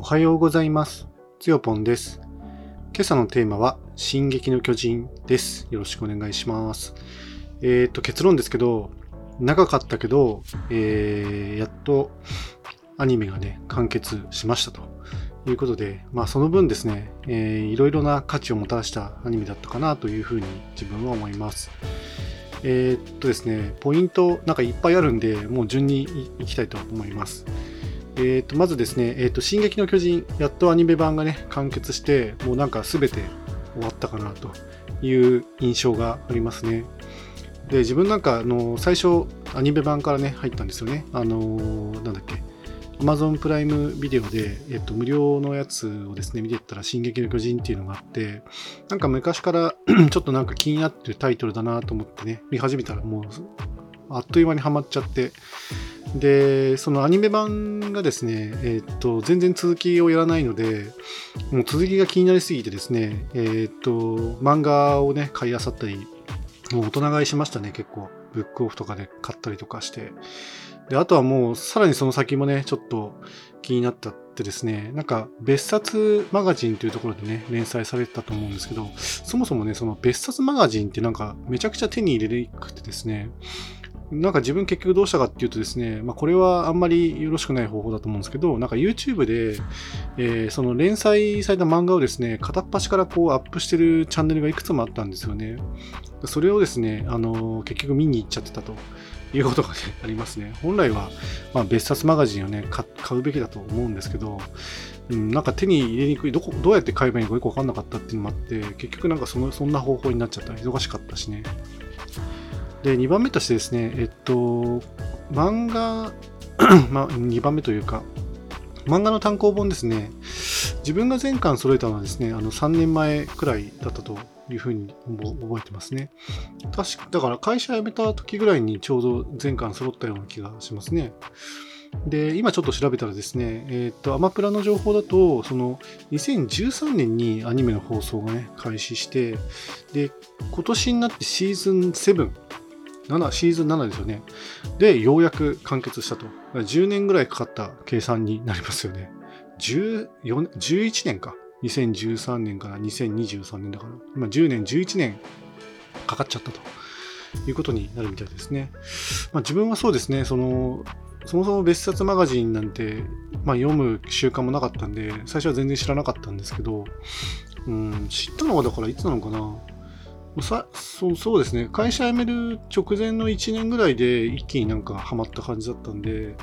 おはようございます。つよぽんです。今朝のテーマは、進撃の巨人です。よろしくお願いします。えっ、と、結論ですけど、長かったけど、えー、やっとアニメがね、完結しましたということで、まあその分ですね、えーいろいろな価値をもたらしたアニメだったかなというふうに自分は思います。えーっとですね、ポイントなんかいっぱいあるんで、もう順にいいきたいと思います。えー、とまずですね、えーと、進撃の巨人、やっとアニメ版がね、完結して、もうなんか全て終わったかなという印象がありますね。で、自分なんか、あの最初、アニメ版からね、入ったんですよね。あのーなんだっけ、Amazon プライムビデオで、えっと、無料のやつをですね、見てったら、進撃の巨人っていうのがあって、なんか昔から ちょっとなんか気になってるタイトルだなと思ってね、見始めたらもう、あっという間にハマっちゃって、で、そのアニメ版がですね、えーっと、全然続きをやらないので、もう続きが気になりすぎてですね、えーっと、漫画をね、買い漁ったり、もう大人買いしましたね、結構。ブックオフとかで買ったりとかして。で、あとはもう、さらにその先もね、ちょっと気になったってですね、なんか、別冊マガジンというところでね、連載されてたと思うんですけど、そもそもね、その別冊マガジンってなんか、めちゃくちゃ手に入れにくくてですね、なんか自分結局どうしたかっていうとですね、まあ、これはあんまりよろしくない方法だと思うんですけど、なんか YouTube で、えーその連載された漫画をですね、片っ端からこうアップしてるチャンネルがいくつもあったんですよね。それをですね、あの結局見に行っちゃってたということが、ね、ありますね。本来は、まあ、別冊マガジンをね、買うべきだと思うんですけど、うん、なんか手に入れにくい、どこ、どうやって買えばいいのかよくわかんなかったっていうのもあって、結局なんかその、そんな方法になっちゃった。忙しかったしね。で、2番目としてですね、えっと、漫画、まあ、2番目というか、漫画の単行本ですね、自分が全巻揃えたのはですね、あの3年前くらいだったというふうに覚えてますね。確か、だから会社辞めた時ぐらいにちょうど全巻揃ったような気がしますね。で、今ちょっと調べたらですね、えーっと、アマプラの情報だと、その、2013年にアニメの放送がね、開始して、で、今年になってシーズン7、7シーズン7ですよね。で、ようやく完結したと。10年ぐらいかかった計算になりますよね。14 11年か。2013年から2023年だから。今10年、11年かかっちゃったということになるみたいですね。まあ、自分はそうですね、その、そもそも別冊マガジンなんて、まあ、読む習慣もなかったんで、最初は全然知らなかったんですけど、うん、知ったのはだからいつなのかな。さそうそうですね、会社辞める直前の1年ぐらいで一気になんかハマった感じだったんで、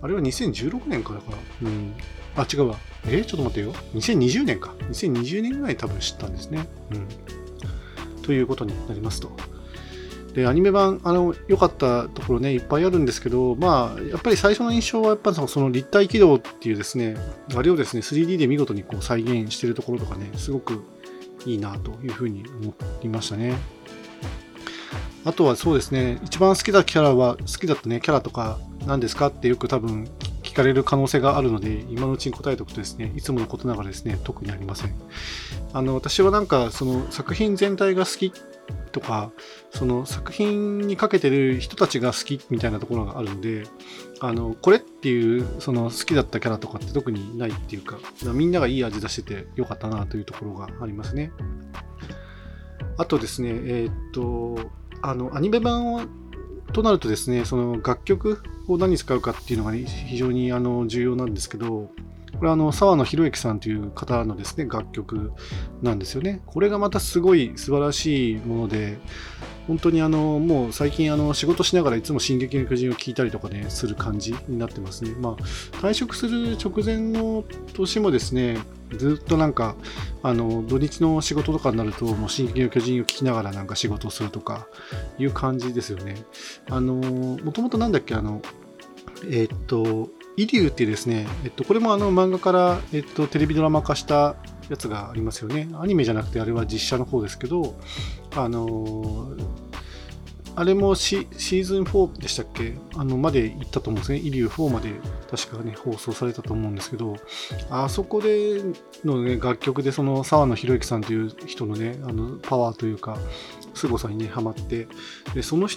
あれは2016年からかな。うん。あ、違うわ。えー？ちょっと待ってよ。2020年か。2020年ぐらい多分知ったんですね。うん。ということになりますと。で、アニメ版、あの、良かったところね、いっぱいあるんですけど、まあ、やっぱり最初の印象は、やっぱそのその立体軌道っていうですね、あれをですね、3D で見事にこう再現してるところとかね、すごくいいなというふうに思いましたね。あとはそうですね、一番好きだキャラは、好きだったね、キャラとか何ですかってよく多分聞かれる可能性があるので、今のうちに答えておくとですね、いつものことながらですね、特にありません。あの、私はなんか、その作品全体が好きとか、その作品にかけてる人たちが好きみたいなところがあるので、あの、これっていう、その好きだったキャラとかって特にないっていうか、みんながいい味出しててよかったなというところがありますね。あとですね、えーっと、あの、アニメ版をとなるとですね、その楽曲を何に使うかっていうのが、ね、非常にあの重要なんですけど、これあの沢野博之さんという方のですね、楽曲なんですよね。これがまたすごい素晴らしいもので、本当にあのもう最近あの仕事しながらいつも進撃の巨人を聞いたりとかね、する感じになってますね。まあ、退職する直前の年もですね、ずっとなんか、あの、土日の仕事とかになると、もう進撃の巨人を聞きながらなんか仕事をするとかいう感じですよね。あの、もともとなんだっけ、あの、えーっと、イリューってですね、えっと、これもあの漫画から、えっと、テレビドラマ化したやつがありますよね。アニメじゃなくてあれは実写の方ですけど、あのあれもシーズン4でしたっけ？あの、まで行ったと思うんですね。イリュー4まで確かね、放送されたと思うんですけど、あそこでのね、楽曲でその沢野博之さんという人のね、あの、パワーというか、凄さにね、ハマって、で、その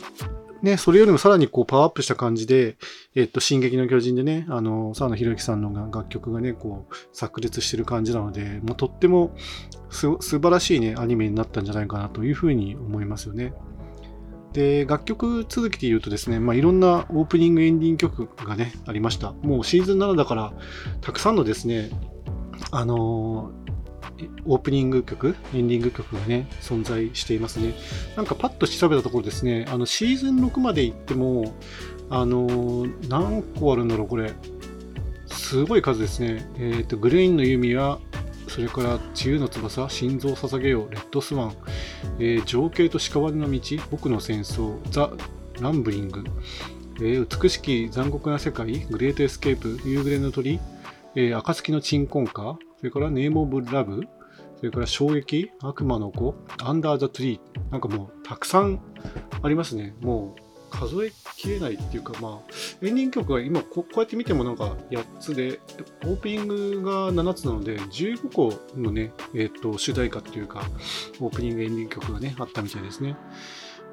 ね、それよりもさらにこうパワーアップした感じで、えっと、進撃の巨人でね、あの、沢野博之さんの楽曲がね、こう、炸裂してる感じなので、もうとっても素晴らしいね、アニメになったんじゃないかなというふうに思いますよね。で、楽曲続きで言うとですね、まあ、いろんなオープニングエンディング曲がね、ありました。もうシーズン7だから、たくさんのですね、あのー、オープニング曲、エンディング曲がね、存在していますね。なんかパッと調べたところですね、あのシーズン6まで行っても、あのー、何個あるんだろう、これ。すごい数ですね。えっ、ー、と、グレインの弓はそれから自由の翼、心臓を捧げよ、 Red Swan、えー、憧憬と屍の道、僕の戦争、 The Rumbling、えー、美しき残酷な世界、 Great Escape、夕暮れの鳥、えー、暁の鎮魂歌、それから Name of Love、それから衝撃、悪魔の子、 Under the Tree、なんかもうたくさんありますね。もう数えきれないっていうか、まあ、エンディング曲は今こうやって見てもなんか8つで、オープニングが7つなので、15個のね、えっ、ー、と、主題歌っていうか、オープニング、エンディング曲がね、あったみたいですね。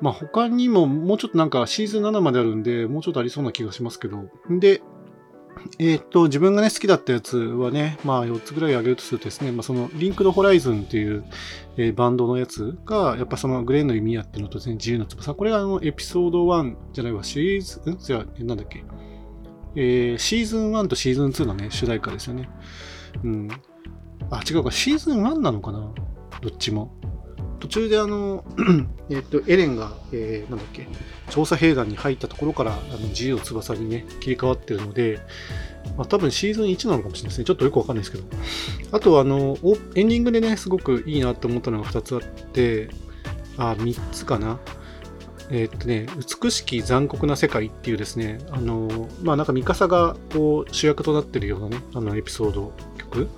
まあ他にももうちょっとなんかシーズン7まであるんで、もうちょっとありそうな気がしますけど。で、えっ、ー、と、自分がね、好きだったやつはね、まあ4つぐらいあげるとするとですね、まあその、リンクドホライズンっていう、えー、バンドのやつが、やっぱそのグレーの弓矢っていうのとですね、自由な翼。これがあの、エピソード1じゃないわ、シリーズ、ん？じゃあ、なんだっけ？えー、シーズン1とシーズン2のね、主題歌ですよね。うん。あ、違うか、シーズン1なのかな？どっちも。途中であの、えっと、エレンが、えー、なんだっけ、調査兵団に入ったところから、あの自由の翼にね、切り替わってるので、まあ、多分シーズン1なのかもしれないですね。ちょっとよくわかんないですけど。あと、あの、エンディングでね、すごくいいなって思ったのが2つあって、あ、3つかな。えー、っとね、美しき残酷な世界っていうですね、あの、まあなんかミカサがこう主役となってるようなね、あのエピソード曲。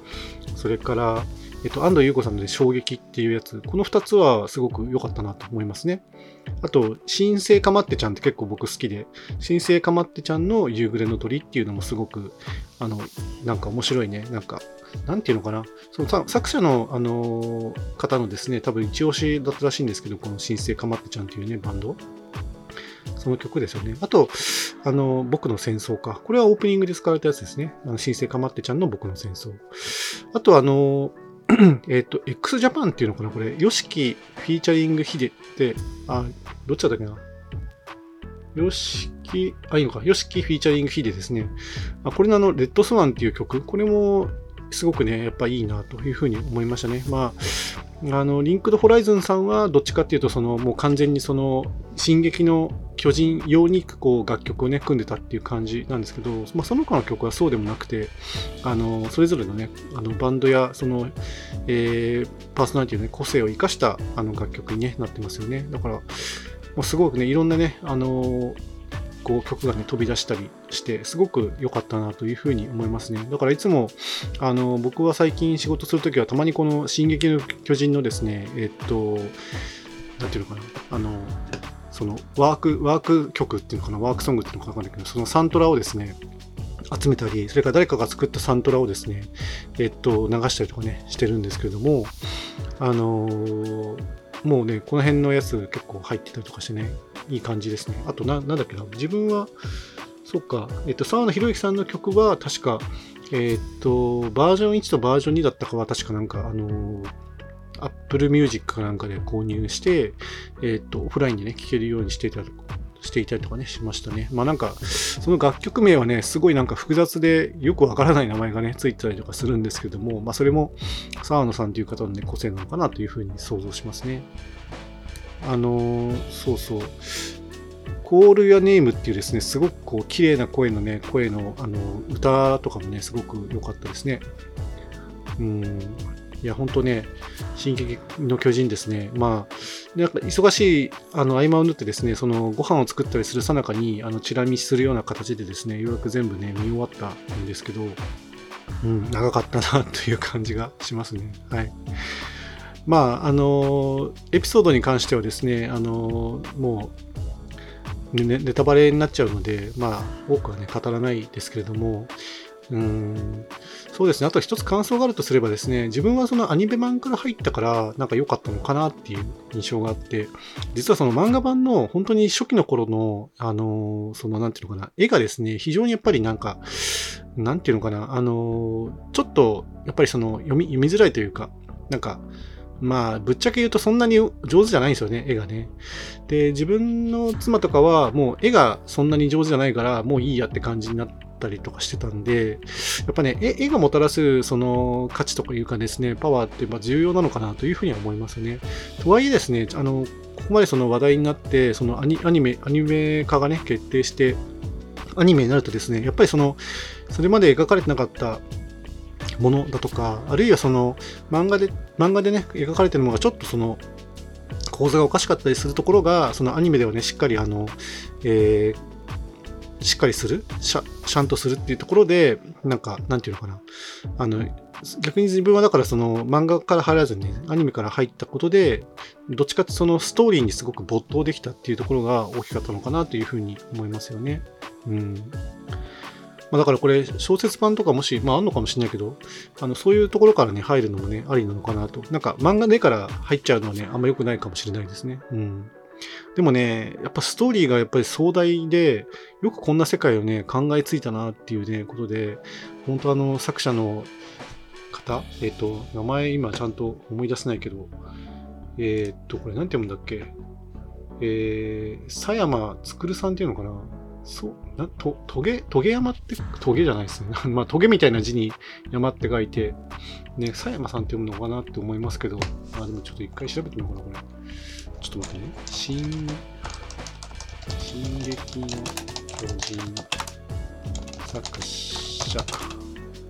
それから、えっと、安藤優子さんの、ね、衝撃っていうやつ、この2つはすごく良かったなと思いますね。あと、新生かまってちゃんって結構僕好きで、新生かまってちゃんの夕暮れの鳥っていうのもすごく、あの、なんか面白いね。なんか、なんていうのかな。その作者の、あの方のですね、多分一押しだったらしいんですけど、この新生かまってちゃんっていうね、バンド。その曲ですよね。あと、あの、僕の戦争か。これはオープニングで使われたやつですね。あの、神聖かまってちゃんの僕の戦争。あと、あの、えっと、x ジャパンっていうのかな？これ、 YOSHIKI featuring HYDE って、あ、どっちだったっけな？ YOSHIKI、あ、いいのか。 YOSHIKI featuring HYDE ですね。あこれのあの、 Red Swan っていう曲、これもすごくね、やっぱいいなというふうに思いましたね。まあ、あの、 Linked Horizon さんはどっちかっていうと、その、もう完全にその、進撃の巨人用にこう楽曲をね、組んでたっていう感じなんですけど、まあ、その他の曲はそうでもなくて、あの、それぞれのね、あの、バンドや、その、えー、パーソナリティの、ね、個性を生かしたあの楽曲に、ね、なってますよね。だから、もうすごくね、いろんなね、あのこう曲がね、飛び出したりして、すごく良かったなというふうに思いますね。だからいつも、あの、僕は最近仕事するときは、たまにこの進撃の巨人のですね、えっと、なんていうのかな、あの、そのワーク、ワーク曲っていうのかな、ワークソングっていうのかわかんないけど、そのサントラをですね、集めたり、それから誰かが作ったサントラをですね、えっと、流したりとかね、してるんですけれども、あのー、もうね、この辺のやつ結構入ってたりとかしてね、いい感じですね。あとな、なんだっけな、自分は、そっか、えっと、沢野博之さんの曲は確か、えっと、バージョン1とバージョン2だったかは確かなんか、あのージックかなんかで購入して、えっと、オフラインでね、聴けるようにしていたしていたりとかね、しましたね。まあなんか、その楽曲名はね、すごいなんか複雑でよくわからない名前がね、ついてたりとかするんですけども、まあそれも沢野さんという方のね、個性なのかなというふうに想像しますね。あのー、そうそう。コールやネームっていうですね、すごくこう、綺麗な声のね、声の、あの、歌とかもね、すごく良かったですね。うん。いや、本当ね、進撃の巨人ですね。まあ、なんか忙しいあの合間を縫ってですね、そのご飯を作ったりするさなかに、あの、チラ見するような形でですね、ようやく全部ね、見終わったんですけど、うん、長かったなという感じがしますね。はい。まあ、あの、エピソードに関してはですね、あの、もう、ネネタバレになっちゃうので、まあ、多くはね、語らないですけれども、うんそうですね。あと一つ感想があるとすればですね、自分はそのアニメ版から入ったから、なんか良かったのかなっていう印象があって、実はその漫画版の本当に初期の頃の、あのそのなんていうのかな、絵がですね、非常にやっぱりなんか、なんていうのかな、あのちょっと、やっぱりその読み、読みづらいというか、なんか、まあ、ぶっちゃけ言うとそんなに上手じゃないんですよね、絵がね。で、自分の妻とかはもう絵がそんなに上手じゃないから、もういいやって感じになったりとかしてたんで、やっぱね、絵がもたらすその価値とかいうかですね、パワーってま重要なのかなというふうには思いますね。とはいえですね、あの、ここまでその話題になって、そのアニメ、アニメ化がね、決定して、アニメになるとですね、やっぱりその、それまで描かれてなかったものだとか、あるいはその漫画で、漫画でね、描かれてるものがちょっとその構図がおかしかったりするところが、そのアニメではね、しっかりあの、えー、しっかりする？しゃ、ちゃんとするっていうところで、なんか、なんていうのかな。あの、逆に自分はだからその漫画から入らずに、ね、アニメから入ったことで、どっちかってそのストーリーにすごく没頭できたっていうところが大きかったのかなというふうに思いますよね。うん。まあ、だからこれ、小説版とかもし、まああんのかもしれないけど、あの、そういうところからね、入るのもね、ありなのかなと。なんか漫画でから入っちゃうのはね、あんま良くないかもしれないですね。うん。でもね、やっぱストーリーがやっぱり壮大で、よくこんな世界をね、考えついたなっていうね、ことで、本当あの、作者の方、えっ、と、名前今ちゃんと思い出せないけど、えっ、と、これ何て読むんだっけ？えー、佐山つさんっていうのかな？そう、な、と、トゲ、トゲ山って、トゲじゃないですね。まあ、トゲみたいな字に山って書いて、ね、佐山さんって読むのかなって思いますけど、あ、でもちょっと一回調べてみようかな、これ。ちょっと待ってね。新、進撃の巨人、作者か、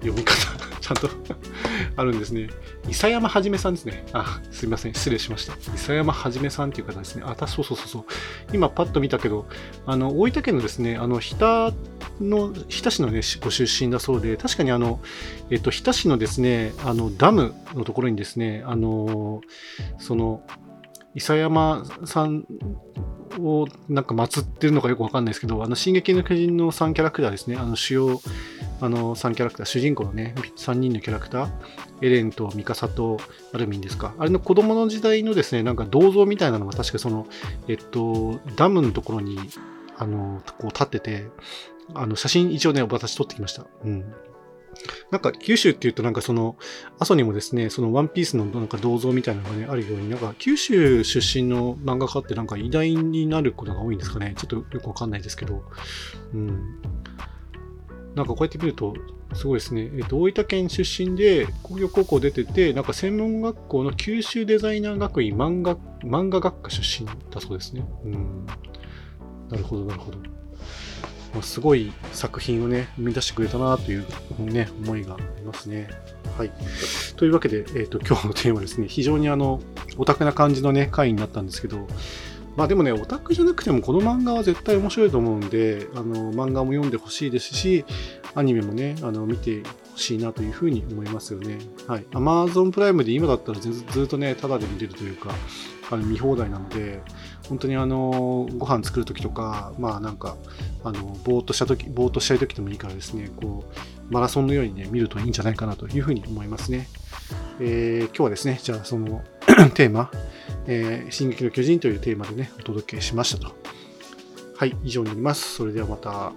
読み方、ちゃんと あるんですね。伊佐山はじめさんですね。あ、すいません。失礼しました。伊佐山はじめさんっていう方ですね。あ、たそうそうそうそう。今パッと見たけど、あの、大分県のですね、あの、日田の、日田市のね、ご出身だそうで、確かにあの、えっと、日田市のですね、あの、ダムのところにですね、あの、その、伊佐山さんをなんか祀ってるのかよくわかんないですけど、あの、進撃の巨人の3キャラクターですね、あの、主要、あの、3キャラクター、主人公のね、3人のキャラクター、エレンとミカサとアルミンですか。あれの子供の時代のですね、なんか銅像みたいなのが確かその、えっと、ダムのところに、あの、こう立ってて、あの、写真一応ね、私撮ってきました。うん。なんか九州っていうとなんかその、阿蘇にもですね、そのワンピースのなんか銅像みたいなのがね、あるように、なんか九州出身の漫画家ってなんか偉大になることが多いんですかね。ちょっとよくわかんないですけど。うん。なんかこうやって見ると、すごいですね。えっ、と、大分県出身で工業高校出てて、なんか専門学校の九州デザイナー学院漫画、漫画学科出身だそうですね。うん。なるほど、なるほど。まあ、すごい作品をね、生み出してくれたなというね、思いがありますね。はい。というわけで、えっ、と、今日のテーマですね、非常にあの、オタクな感じのね、回になったんですけど、まあでもね、オタクじゃなくてもこの漫画は絶対面白いと思うんで、あの、漫画も読んでほしいですし、アニメもね、あの、見てほしいなというふうに思いますよね。はい。Amazon プライムで今だったらずっとね、タダで見れるというか、あの見放題なので、本当にあの、ご飯作るときとか、まあなんか、あの、ぼーっとしたとき、ぼーっとしたいときでもいいからですね、こう、マラソンのようにね、見るといいんじゃないかなというふうに思いますね。えー、今日はですね、じゃあその テーマ、えー、進撃の巨人というテーマでね、お届けしましたと。はい、以上になります。それではまた。